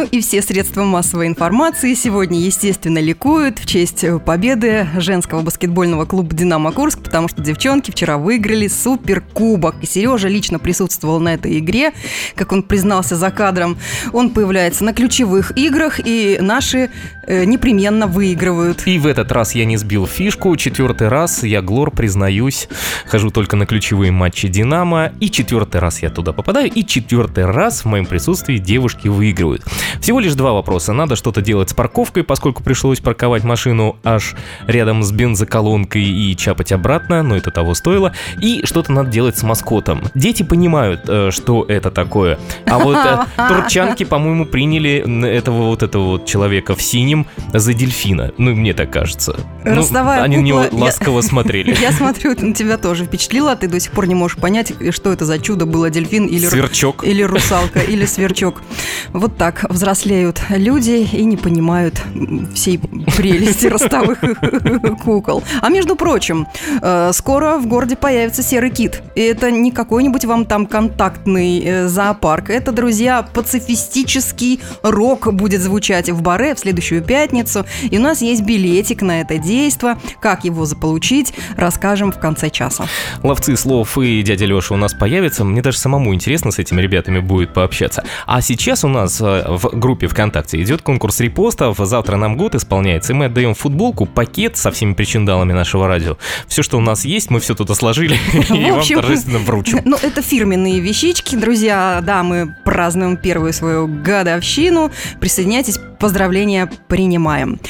Ну и все средства массовой информации сегодня, естественно, ликуют в честь победы женского баскетбольного клуба «Динамо Курск», потому что девчонки вчера выиграли суперкубок. И Сережа лично присутствовал на этой игре, как он признался за кадром. Он появляется на ключевых играх, и наши э, непременно выигрывают. И в этот раз я не сбил фишку. Четвертый раз я, Глор, признаюсь, хожу только на ключевые матчи «Динамо». И четвертый раз я туда попадаю. И четвертый раз в моем присутствии девушки выигрывают. Всего лишь два вопроса. Надо что-то делать с парковкой, поскольку пришлось парковать машину аж рядом с бензоколонкой и чапать обратно, но это того стоило. И что-то надо делать с маскотом. Дети понимают, э, что это такое. А вот э, турчанки, по-моему, приняли этого вот этого вот человека в синем за дельфина. Ну, мне так кажется. Ну, Ростовая они на него кукла, я- ласково смотрели. Я смотрю, на тебя тоже впечатлило, а ты до сих пор не можешь понять, что это за чудо было, дельфин или, Сверчок. или русалка, или сверчок. Вот так взрослеют люди и не понимают всей прелести ростовых кукол. А между прочим, э, скоро в городе появится серый кит. И это не какой-нибудь вам там контактный э, зоопарк. Это, друзья, пацифистический рок будет звучать в баре в следующую пятницу. И у нас есть билетик на это действо. Как его заполучить, расскажем в конце часа. Ловцы слов и дядя Леша у нас появятся. Мне даже самому интересно с этими ребятами будет пообщаться. А сейчас у нас э, в группе ВКонтакте идет конкурс репостов. Завтра нам год исполняется, и мы отдаем футболку, пакет со всеми причиндалами нашего радио. Все, что у нас есть, мы все туда сложили и вам торжественно вручим. Ну, это фирменные вещички, друзья. Да, мы празднуем первую свою годовщину. Присоединяйтесь, поздравления принимаем.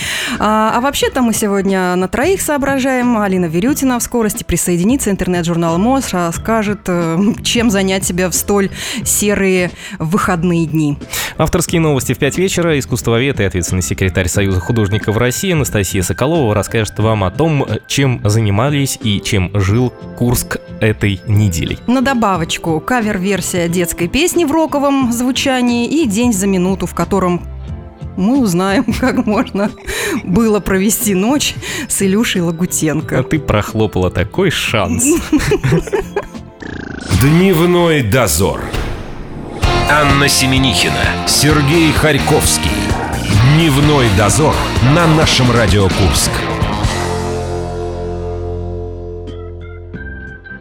А, а вообще-то мы сегодня на троих соображаем. Алина Верютина в скорости присоединится. Интернет-журнал МОЗ расскажет, э, чем занять себя в столь серые выходные дни. Авторские новости в 5 вечера. Искусствовед и ответственный секретарь Союза художников России Анастасия Соколова расскажет вам о том, чем занимались и чем жил Курск этой неделей. На добавочку кавер-версия детской песни в роковом звучании и «День за минуту», в котором мы узнаем, как можно было провести ночь с Илюшей А Лагутенко. ты прохлопала такой шанс. Дневной дозор. Анна Семенихина, Сергей Харьковский. Дневной дозор на нашем Радио Курск.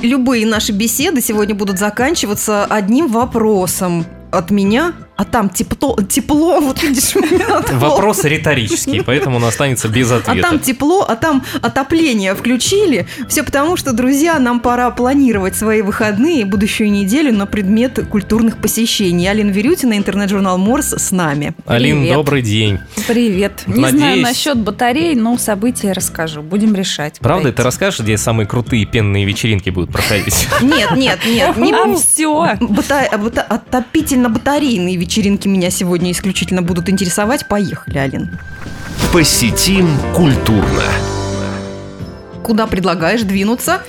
Любые наши беседы сегодня будут заканчиваться одним вопросом от меня, а там тепло, тепло вот видишь, у меня Вопрос риторический, поэтому он останется без А там ответа. тепло, а там отопление включили. Все потому, что, друзья, нам пора планировать свои выходные и будущую неделю на предмет культурных посещений. Алина Верютина, интернет-журнал Морс с нами. Алин, Привет. добрый день. Привет. Не Надеюсь- знаю насчет батарей, но события расскажу. Будем решать. Правда, ты расскажешь, где самые крутые пенные вечеринки будут проходить? Нет, нет, нет, не А все. Бата- бата- Отопительно-батарейные вечеринки меня сегодня исключительно будут интересовать. Поехали, Алин. Посетим культурно. Куда предлагаешь двинуться?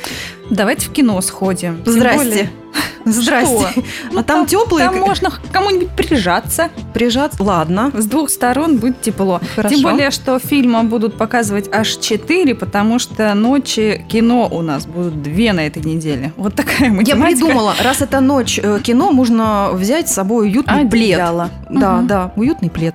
Давайте в кино сходим. Тем Здрасте. более- Здрасте. Что? Ну, А там теплые? Там можно к кому-нибудь прижаться. Прижаться? Ладно. С двух сторон будет тепло. Хорошо. Тем более, что фильмы будут показывать аж 4, потому что ночи кино у нас будут две на этой неделе. Вот такая Я математика. придумала, раз это ночь э, кино, можно взять с собой уютный плед. Одеяло. Да, Мгм. да, уютный плед.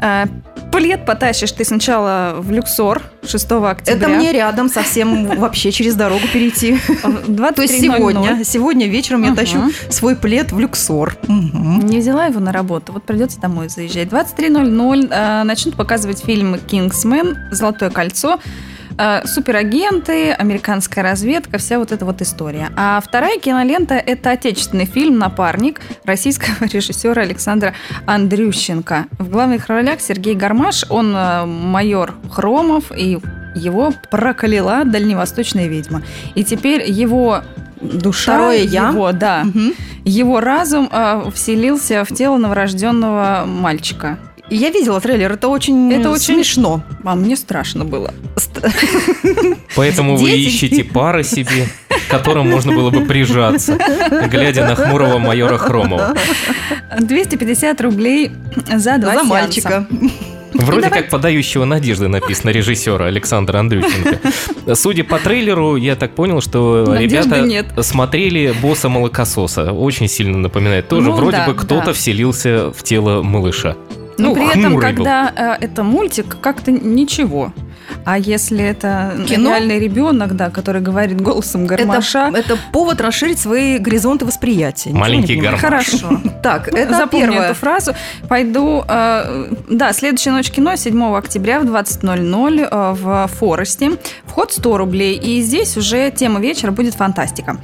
А, Плед потащишь ты сначала в Люксор 6 октября. Это мне рядом совсем вообще через дорогу перейти. То есть 23:00. сегодня, сегодня вечером я тащу свой плед в люксор. Не взяла его на работу, вот придется домой заезжать. 23.00 э, начнут показывать фильм «Кингсмен», «Золотое кольцо», э, суперагенты, американская разведка, вся вот эта вот история. А вторая кинолента – это отечественный фильм «Напарник» российского режиссера Александра Андрющенко. В главных ролях Сергей Гармаш, он э, майор Хромов, и его прокляла дальневосточная ведьма. И теперь его душа, Второе «я»? его, да, Мгм. его разум э, вселился в тело новорожденного мальчика. Я видела трейлер, это очень, Это очень- смешно. А мне страшно было. Поэтому вы ищете пары себе, к которым можно было бы прижаться, глядя на хмурого майора Хромова. 250 рублей за два За мальчика. Вроде как подающего надежды написано режиссера Александра Андрющенко. Судя по трейлеру, я так понял, что Надежды ребята нет. смотрели босса молокососа. Очень сильно напоминает. Тоже Ну вроде да, бы кто-то да. вселился в тело малыша. Но Ну, при этом, был. когда э, это мультик, как-то ничего. А если это Кино? реальный ребенок, да, который говорит голосом Это, гармоша, это повод расширить свои горизонты восприятия. Маленький гармош. хорошо. Так, это Запомню первое. эту фразу. Пойду. э, да, следующая ночь кино 7 октября в 20.00 э, в Форесте. Вход 100 рублей. И здесь уже тема вечера будет фантастика.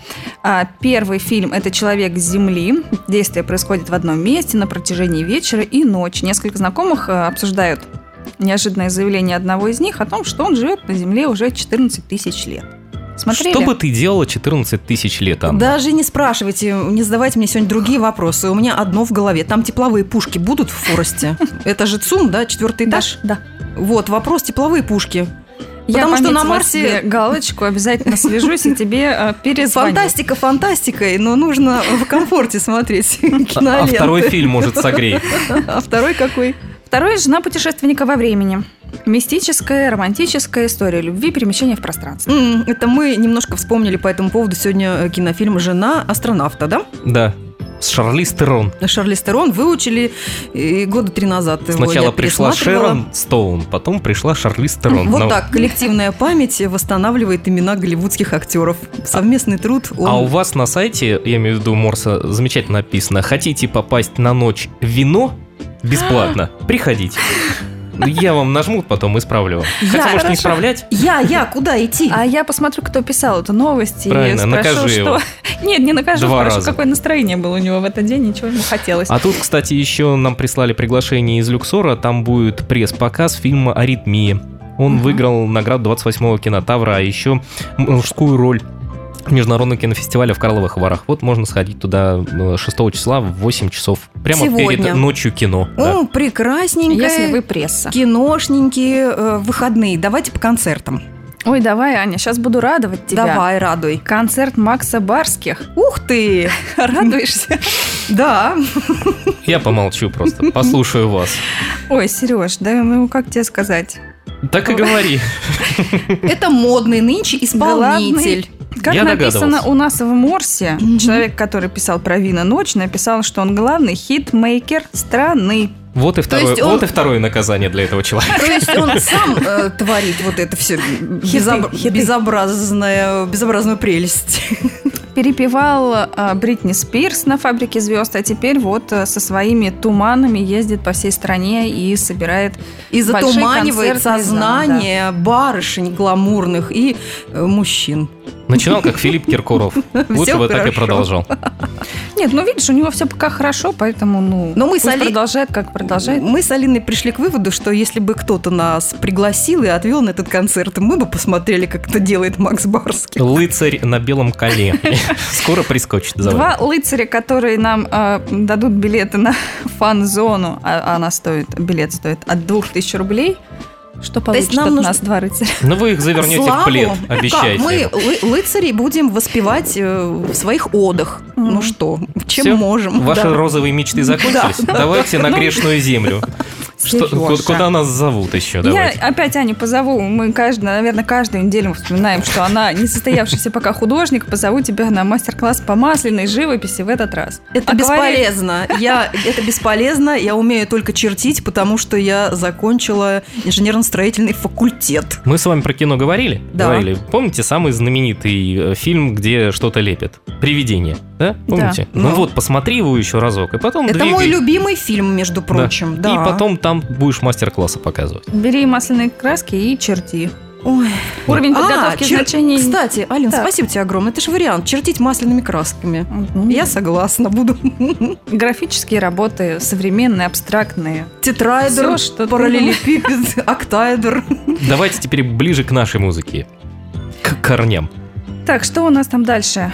А, Первый фильм это Человек с Земли. Действие происходит в одном месте на протяжении вечера и ночи. Несколько знакомых э, обсуждают неожиданное заявление одного из них о том, что он живет на Земле уже 14 тысяч лет. Смотрели? Что бы ты делала 14 тысяч лет, Анна? Даже не спрашивайте, не задавайте мне сегодня другие вопросы. У меня одно в голове. Там тепловые пушки будут в Форесте? Это же ЦУМ, да, четвертый этаж? да. Вот, вопрос тепловые пушки. Я Потому что на Марсе- себе галочку, обязательно свяжусь и тебе э, перезвоню. Фантастика фантастикой, но нужно в комфорте смотреть А киноленты. второй фильм может согреть. А второй какой? Второй – жена путешественника во времени. Мистическая, романтическая история любви, перемещения в пространстве. М, Это мы немножко вспомнили по этому поводу сегодня э, кинофильм «Жена астронавта», да? Да. С Шарлиз Терон. Шарли Стерон выучили э, года три назад. его Сначала я пришла пересматривала. Шерон Стоун, потом пришла Шарлиз Терон. Вот Ну, так, коллективная память восстанавливает имена голливудских актеров. Совместный труд, он... А у вас на сайте, я имею в виду Морса, замечательно написано, хотите попасть на ночь в вино бесплатно? Приходите. Ну, Я вам нажму, потом исправлю. вам. Хотя, Я- может, не Хорошо. исправлять? Я, я, куда идти? А я посмотрю, кто писал эту новость, Правильно, и спрошу, накажи что... его. Нет, не накажу, Два спрошу, раза. какое настроение было у него в этот день, и чего ему хотелось. А тут, кстати, еще нам прислали приглашение из Люксора. Там будет пресс-показ фильма «Аритмия». Он Мгм. выиграл награду 28-го кинотавра, а еще мужскую роль международного кинофестиваля в Карловых Варах. Вот можно сходить туда э, 6 числа в 8 часов. Прямо Сегодня. перед ночью кино. да. О, прекрасненькая. Если вы пресса. Киношненькие э, выходные. Давайте по концертам. Ой, давай, Аня, сейчас буду радовать тебя. Давай, радуй. Концерт Макса Барских. Ух ты! Радуешься? Да. Я помолчу просто, послушаю вас. Ой, Сереж, да ну как тебе сказать? Так и говори. Это модный нынче исполнитель. Как Я написано у нас в Морсе, Мгм. человек, который писал про Вина Ночь, написал, что он главный хитмейкер страны. Вот и второе, он- вот и второе наказание для этого человека. То есть он сам э, творит вот это все хиты. безобразное, безобразную прелесть. Перепевал э, Бритни Спирс на «Фабрике звезд», а теперь вот э, со своими туманами ездит по всей стране и собирает И затуманивает зал, сознание барышень гламурных и э, мужчин. Начинал как Филипп Киркоров. Лучше бы так и продолжал. Нет, ну видишь, у него все пока хорошо, поэтому, ну, Но мы с пусть Али- продолжает, как продолжает. Мы с Алиной пришли к выводу, что если бы кто-то нас пригласил и отвел на этот концерт, мы бы посмотрели, как это делает Макс Барский. Лыцарь на белом коне. Скоро прискочит. Два лыцаря, которые нам э, дадут билеты на фан-зону, а она стоит, билет стоит от 2000 рублей. Что получит есть нам от нужно- нас два рыцаря? Ну вы их завернете в Славу. плед, Как? обещайте. Мы лы- лыцарей будем воспевать э, в своих одах. Ну что, чем Всё? можем. Ваши Да. розовые мечты закончились? Давайте на грешную землю. Что- куда нас зовут еще? Я Давайте. опять Аню позову. Мы, каждый, наверное, каждую неделю вспоминаем, что она не состоявшийся пока художник. Позову тебя на мастер-класс по масляной живописи в этот раз. Это бесполезно. Я, это бесполезно. Я умею только чертить, потому что я закончила инженерно-строительный факультет. Мы с вами про кино говорили? Да. Говорили. Помните самый знаменитый э, фильм, где что-то лепят? «Привидение». Да? Помните? Ну, Ну. вот, посмотри его еще разок, и потом Это двигай. мой любимый фильм, между Да. прочим. Да. И потом там будешь мастер-классы показывать. Бери масляные краски и черти. Ой. Уровень А, подготовки чер- значений... Кстати, Алин, Так. спасибо тебе огромное. Это же вариант. Чертить масляными красками. Мгм. Я согласна, буду. Графические работы, современные, абстрактные. Тетрайдер, Всё, что параллелепипед, октаэдр. Давайте теперь ближе к нашей музыке. К корням. Так, что у нас там дальше?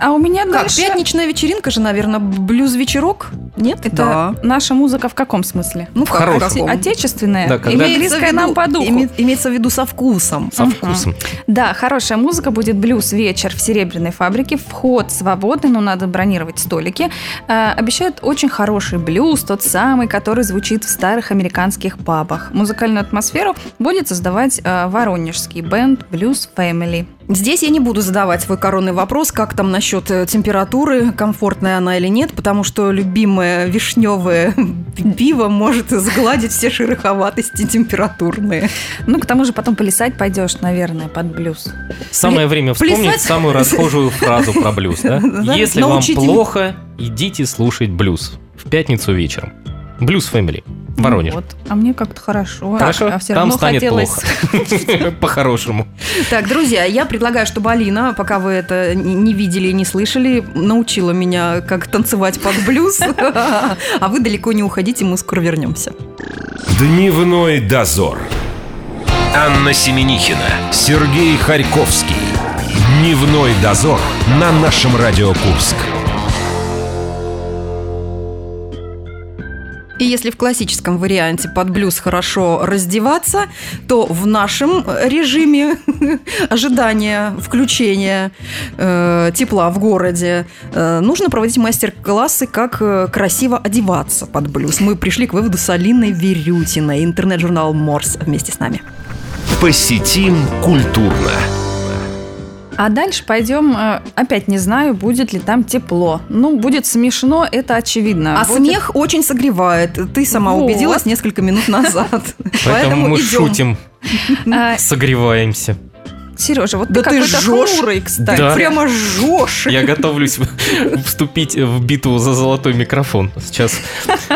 А у меня Как, дальше... пятничная вечеринка же, наверное, блюз-вечерок? Нет? Это Да. наша музыка в каком смысле? Ну, в хорошем. Отечественная Да, когда- в близкая нам виду- по духу? име- Имеется в виду со вкусом. Со вкусом. Да, хорошая музыка будет блюз вечер в Серебряной фабрике. Вход свободный, но надо бронировать столики. А, обещают очень хороший блюз, тот самый, который звучит в старых американских пабах. Музыкальную атмосферу будет создавать а, воронежский бенд Blues Family. Здесь я не буду задавать свой коронный вопрос, как там насчет э, температуры, комфортная она или нет, потому что любимое вишневое пиво может сгладить все шероховатости температурные. Ну, к тому же потом плясать пойдешь, наверное, под блюз. Самое время вспомнить плясать? самую расхожую фразу про блюз. да? Да, Если научите. вам плохо, идите слушать блюз в пятницу вечером. Блюз Фэмили. Воронеж. Вот. А мне как-то хорошо. Хорошо, а все там равно станет хотелось... плохо. По-хорошему. Так, друзья, я предлагаю, чтобы Алина, пока вы это не не видели и не слышали, научила меня, как танцевать под блюз. А вы далеко не уходите, мы скоро вернемся. Дневной дозор. Анна Семенихина, Сергей Харьковский. Дневной дозор на нашем Радио Курск. И если в классическом варианте под блюз хорошо раздеваться, то в нашем режиме ожидания включения э, тепла в городе э, нужно проводить мастер-классы, как э, красиво одеваться под блюз. Мы пришли к выводу с Алиной Верютиной, интернет-журнал Морс вместе с нами. Посетим культурно. А дальше пойдем, э, опять не знаю, будет ли там тепло. Ну, будет смешно, это очевидно. А Будет- смех очень согревает. Ты сама Вот. убедилась несколько минут назад. Поэтому мы шутим, А, согреваемся. Сережа, вот Да ты ты какой-то жжешь. хмурый, кстати. Да. Прямо жжешь. Я готовлюсь вступить в битву за золотой микрофон. Сейчас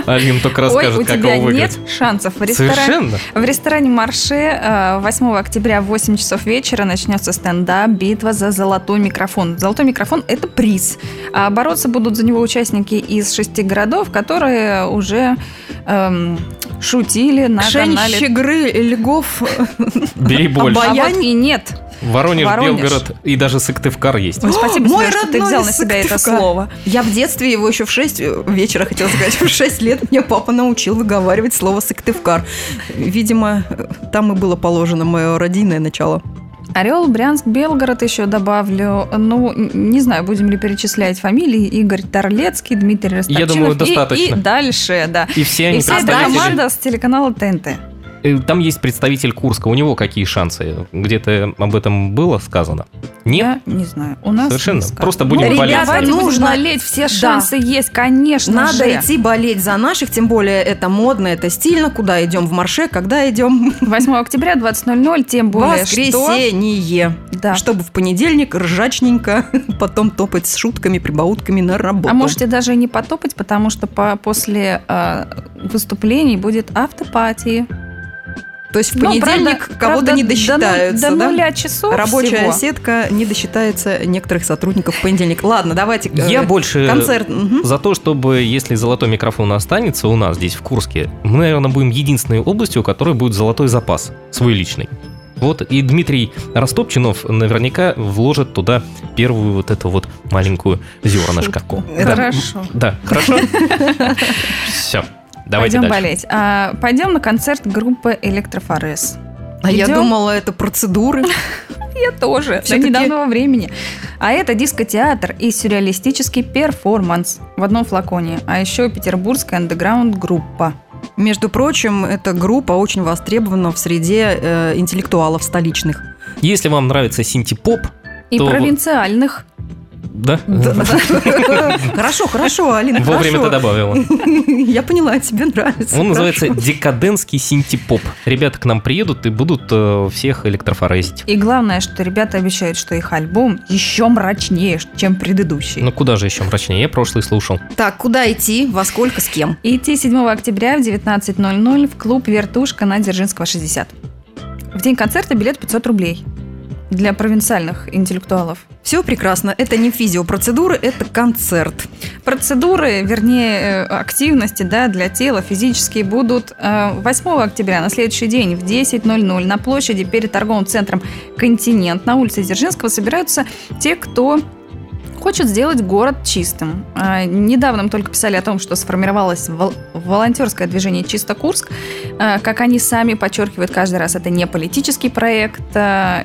Алин только Ой, расскажет, у как тебя его выиграть. нет шансов. В ресторане, Совершенно. в ресторане Марше э, 8 октября в 8 часов вечера начнется стендап «Битва за золотой микрофон». Золотой микрофон – это приз. А бороться будут за него участники из шести городов, которые уже эм, шутили на канале. Шенщигры, Льгов, Бери больше. А вот и нет. Воронеж, Воронеж. Белгород и даже Сыктывкар есть. Ой, спасибо, Мой Сереж, что ты взял на себя это Сыктывкар. слово. Я в детстве его еще в 6 вечера, хотела сказать, в 6 лет мне папа научил выговаривать слово «сыктывкар». Видимо, там и было положено мое родийное начало. Орел, Брянск, Белгород еще добавлю. Ну, не знаю, будем ли перечислять фамилии. Игорь Торлецкий, Дмитрий Ростовчинов. думаю, и- достаточно. И, дальше, да. И все И они вся эта команда с телеканала ТНТ. Э, Там есть представитель Курска. У него какие шансы? Где-то об этом было сказано? Нет? Я не знаю. У нас Совершенно. Просто будем ну, болеть. Давайте Нужно- нужно болеть. Все Да. шансы есть, конечно Надо же. идти болеть за наших, тем более это модно, это стильно. Куда идем в марше, когда идем? 8 октября, 20.00, тем более, что... Воскресенье. Да. Чтобы в понедельник ржачненько потом топать с шутками, прибаутками на работу. А можете даже и не потопать, потому что по, после э, выступлений будет автопатии. То есть в Ну, понедельник правда- кого-то правда, не до ну- досчитаются, До, да? нуля часов Рабочая всего. сетка не досчитается некоторых сотрудников в понедельник. Ладно, давайте. э, Я больше концерт. за то, чтобы, если золотой микрофон останется у нас здесь, в Курске, мы, наверное, будем единственной областью, у которой будет золотой запас, свой личный. Вот, и Дмитрий Растопчинов наверняка вложит туда первую вот эту вот маленькую зернышко. Шутку. Хорошо. Да, хорошо? Все, давайте Пойдем дальше. болеть. А, пойдем на концерт группы Электрофорез. А я Идем? думала, это процедуры. Я тоже, до Всё-таки- недавнего времени. А это дискотеатр и сюрреалистический перформанс в одном флаконе. А еще петербургская андеграунд-группа. Между прочим, эта группа очень востребована в среде э, интеллектуалов столичных. Если вам нравится синти-поп, И провинциальных. Да, Хорошо, хорошо, Алина, вовремя ты добавила. Я поняла, тебе нравится. Он называется декадентский синти-поп. Ребята к нам приедут и будут э, всех электрофорезить. И главное, что ребята обещают, что их альбом еще мрачнее, чем предыдущий. Ну куда же еще мрачнее? Я прошлый слушал. Так, куда идти, во сколько, с кем? Идти 7 октября в 19.00 в клуб «Вертушка» на Дзержинского, 60. В день концерта билет 500 рублей. Для провинциальных интеллектуалов. Все прекрасно. Это не физиопроцедуры, это концерт. Процедуры, вернее, э, активности да, для тела физические будут э, 8 октября, на следующий день, в 10.00 на площади перед торговым центром «Континент» на улице Дзержинского собираются те, кто хочет сделать город чистым. А, недавно мы только писали о том, что сформировалось вол- волонтерское движение «Чисто Курск». А, Как они сами подчеркивают каждый раз, это не политический проект, а,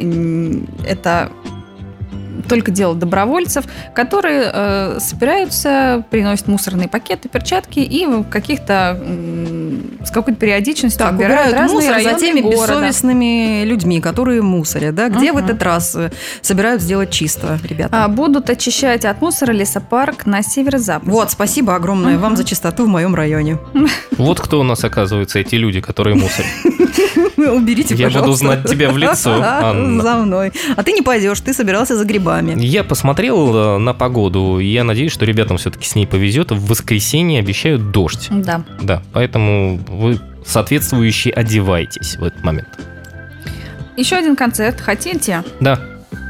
это только дело добровольцев, которые э, собираются, приносят мусорные пакеты, перчатки и в каких-то с какой-то периодичностью Так, убирают, убирают разные мусор за районы теми города. бессовестными людьми, которые мусорят, да? Где в Мгм. этот раз э, собирают сделать чисто, ребята? А, будут очищать от мусора лесопарк на северо-западе. Вот, спасибо огромное Мгм. вам за чистоту в моем районе. Вот кто у нас, оказывается, эти люди, которые мусорят. Уберите, Я буду пожалуйста. знать тебя в лицо, Анна. За мной. А ты не пойдешь, ты собирался за грибами. Я посмотрел э, на погоду, и я надеюсь, что ребятам все-таки с ней повезет. В воскресенье обещают дождь. Да. Да, поэтому вы соответствующе одевайтесь в этот момент. Еще один концерт. Хотите? Да,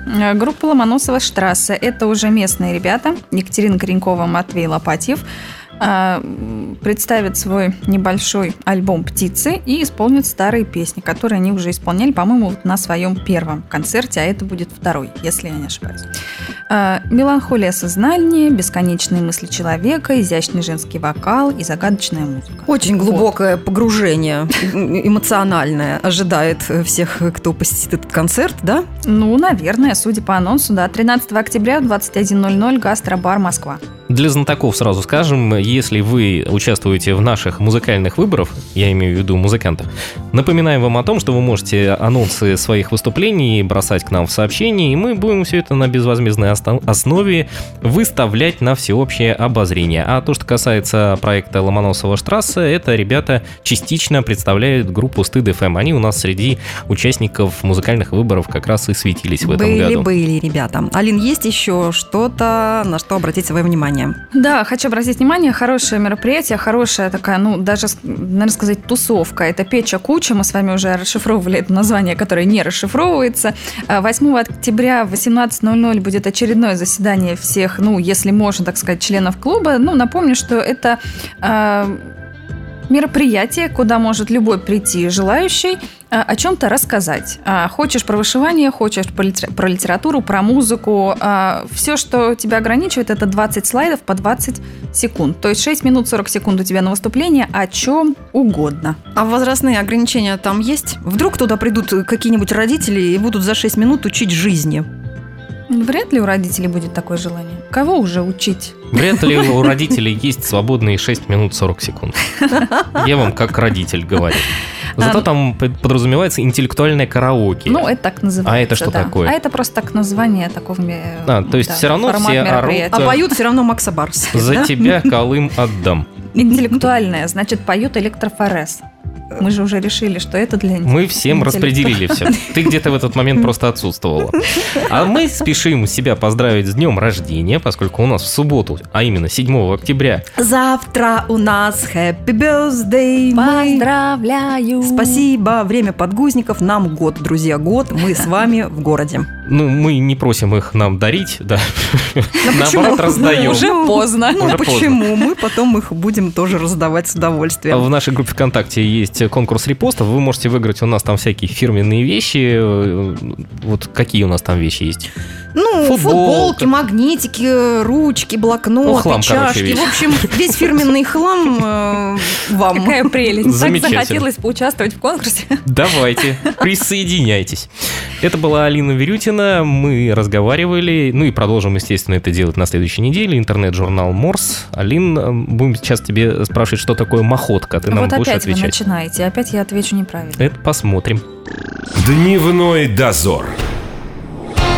Э, Группа Ломоносова Штрассе. Это уже местные ребята. Екатерина Коренькова, Матвей Лопатьев. А, м, представят свой небольшой альбом «Птицы» и исполнят старые песни, которые они уже исполняли, по-моему, на своем первом концерте, а это будет второй, если я не ошибаюсь. А, Меланхолия сознания, бесконечные мысли человека, изящный женский вокал и загадочная музыка. Очень глубокое погружение эмоциональное ожидает всех, кто посетит этот концерт, да? Ну, наверное, судя по анонсу, да. 13 октября в 21.00 гастробар Москва. Для знатоков сразу скажем, если вы участвуете в наших музыкальных выборах, я имею в виду музыкантов, напоминаем вам о том, что вы можете анонсы своих выступлений бросать к нам в сообщения, и мы будем все это на безвозмездной основе выставлять на всеобщее обозрение. А то, что касается проекта Ломоносова Штрассе, это ребята частично представляют группу Стыд ФМ. Они у нас среди участников музыкальных выборов как раз и светились в этом были, году. были, ребята. Алин, есть еще что-то, на что обратить свое внимание? Да, хочу обратить внимание, хорошее мероприятие, хорошая такая, ну, даже, наверное, сказать, тусовка. Это Печа Куча, мы с вами уже расшифровывали это название, которое не расшифровывается. А 8 октября в 18.00 будет очередное заседание всех, ну, если можно, так сказать, членов клуба. Ну, напомню, что это а, мероприятие, куда может любой прийти желающий а, о чем-то рассказать. А, Хочешь про вышивание, хочешь про литера- про литературу, про музыку. Все, что тебя ограничивает, это 20 слайдов по 20 секунд. То есть 6 минут 40 секунд у тебя на выступление о чем угодно. А возрастные ограничения там есть? Вдруг туда придут какие-нибудь родители и будут за 6 минут учить жизни? Вряд ли у родителей будет такое желание. Кого уже учить? Вряд ли у родителей есть свободные 6 минут 40 секунд. Я вам как родитель говорю. Зато А, там под- подразумевается интеллектуальное караоке. Ну, это так называется. А это что да. такое? А это просто так название такого А, то есть да, всё равно все орут. А Да. поют все равно Макса Барс. За тебя Колым отдам. Интеллектуальное, значит, поют электрофорез. Мы же уже решили, что это для Мы всем распределили все. Ты где-то в этот момент просто отсутствовала. А мы спешим себя поздравить с днем рождения, поскольку у нас в субботу, а именно 7 октября, Завтра у нас Happy Birthday. Мы- Поздравляю! Спасибо. Время подгузников. Нам год, друзья, год. Мы с вами в городе. ну, мы не просим их нам дарить, да. Наоборот, почему? раздаем. Уже поздно. Ну, Уже поздно. почему? Мы потом их будем тоже раздавать с удовольствием. В нашей группе ВКонтакте есть конкурс репостов. Вы можете выиграть у нас там всякие фирменные вещи. Э, Вот какие у нас там вещи есть? Ну, Футболка. футболки, магнитики, ручки, блокноты, Ну, хлам, короче, чашки. весь. В общем, весь фирменный хлам э, вам. Какая прелесть. Так Замечательно. захотелось поучаствовать в конкурсе. Давайте, присоединяйтесь. Это была Алина Верютина. Мы разговаривали, ну и продолжим, естественно, это делать на следующей неделе. Интернет-журнал Морс. Алин, э, будем сейчас тебе спрашивать, что такое махотка. Ты нам вот будешь опять вы отвечать. начинаете, опять я отвечу неправильно. Это посмотрим. Дневной дозор.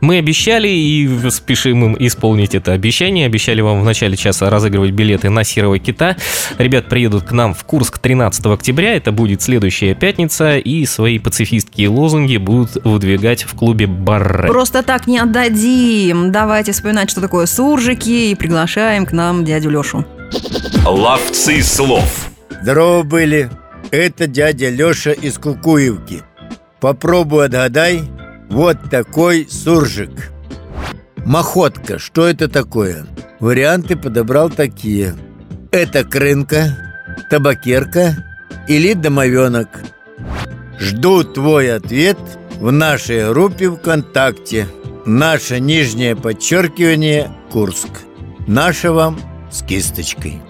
Мы обещали и спешим им исполнить это обещание. Обещали вам в начале часа разыгрывать билеты на Серого Кита. Ребят приедут к нам в Курск 13 октября. Это будет следующая пятница. И свои пацифистские лозунги будут выдвигать в клубе Барре. Просто так не отдадим. Давайте вспоминать, что такое суржики, и приглашаем к нам дядю Лешу. Ловцы слов. Здорово были. Это дядя Леша из Кукуевки. Попробуй отгадай. Вот такой суржик. Махотка. Что это такое? Варианты подобрал такие. Это крынка, табакерка или домовенок? Жду твой ответ в нашей группе ВКонтакте. Наше нижнее подчеркивание Курск. Наше вам с кисточкой.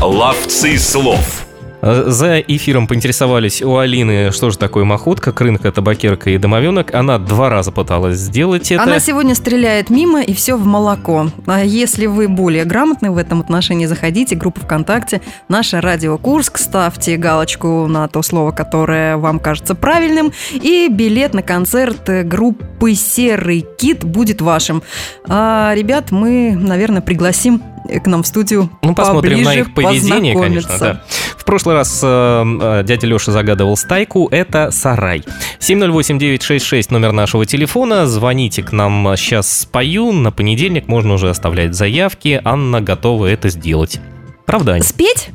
Ловцы слов. Э, За эфиром поинтересовались у Алины, что же такое махутка, крынка, табакерка и домовенок. Она два раза пыталась сделать это. Она сегодня стреляет мимо, и все в молоко. А если вы более грамотны в этом отношении, заходите, группа ВКонтакте, наша радио Курск, ставьте галочку на то слово, которое вам кажется правильным, и билет на концерт группы «Серый кит» будет вашим. А ребят мы, наверное, пригласим к нам в студию Ну, посмотрим на их поведение, конечно, да. В прошлый раз э, э, дядя Леша загадывал стайку, это сарай. 708-966 номер нашего телефона, звоните к нам, сейчас спою, на понедельник можно уже оставлять заявки, Анна готова это сделать. Правда, Аня? Спеть?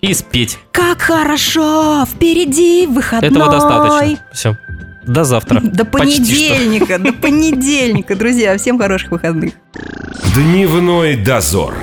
И спеть. Как хорошо! Впереди выходной! Этого достаточно. Все. До завтра. До понедельника, до понедельника, друзья. Всем хороших выходных. Дневной дозор.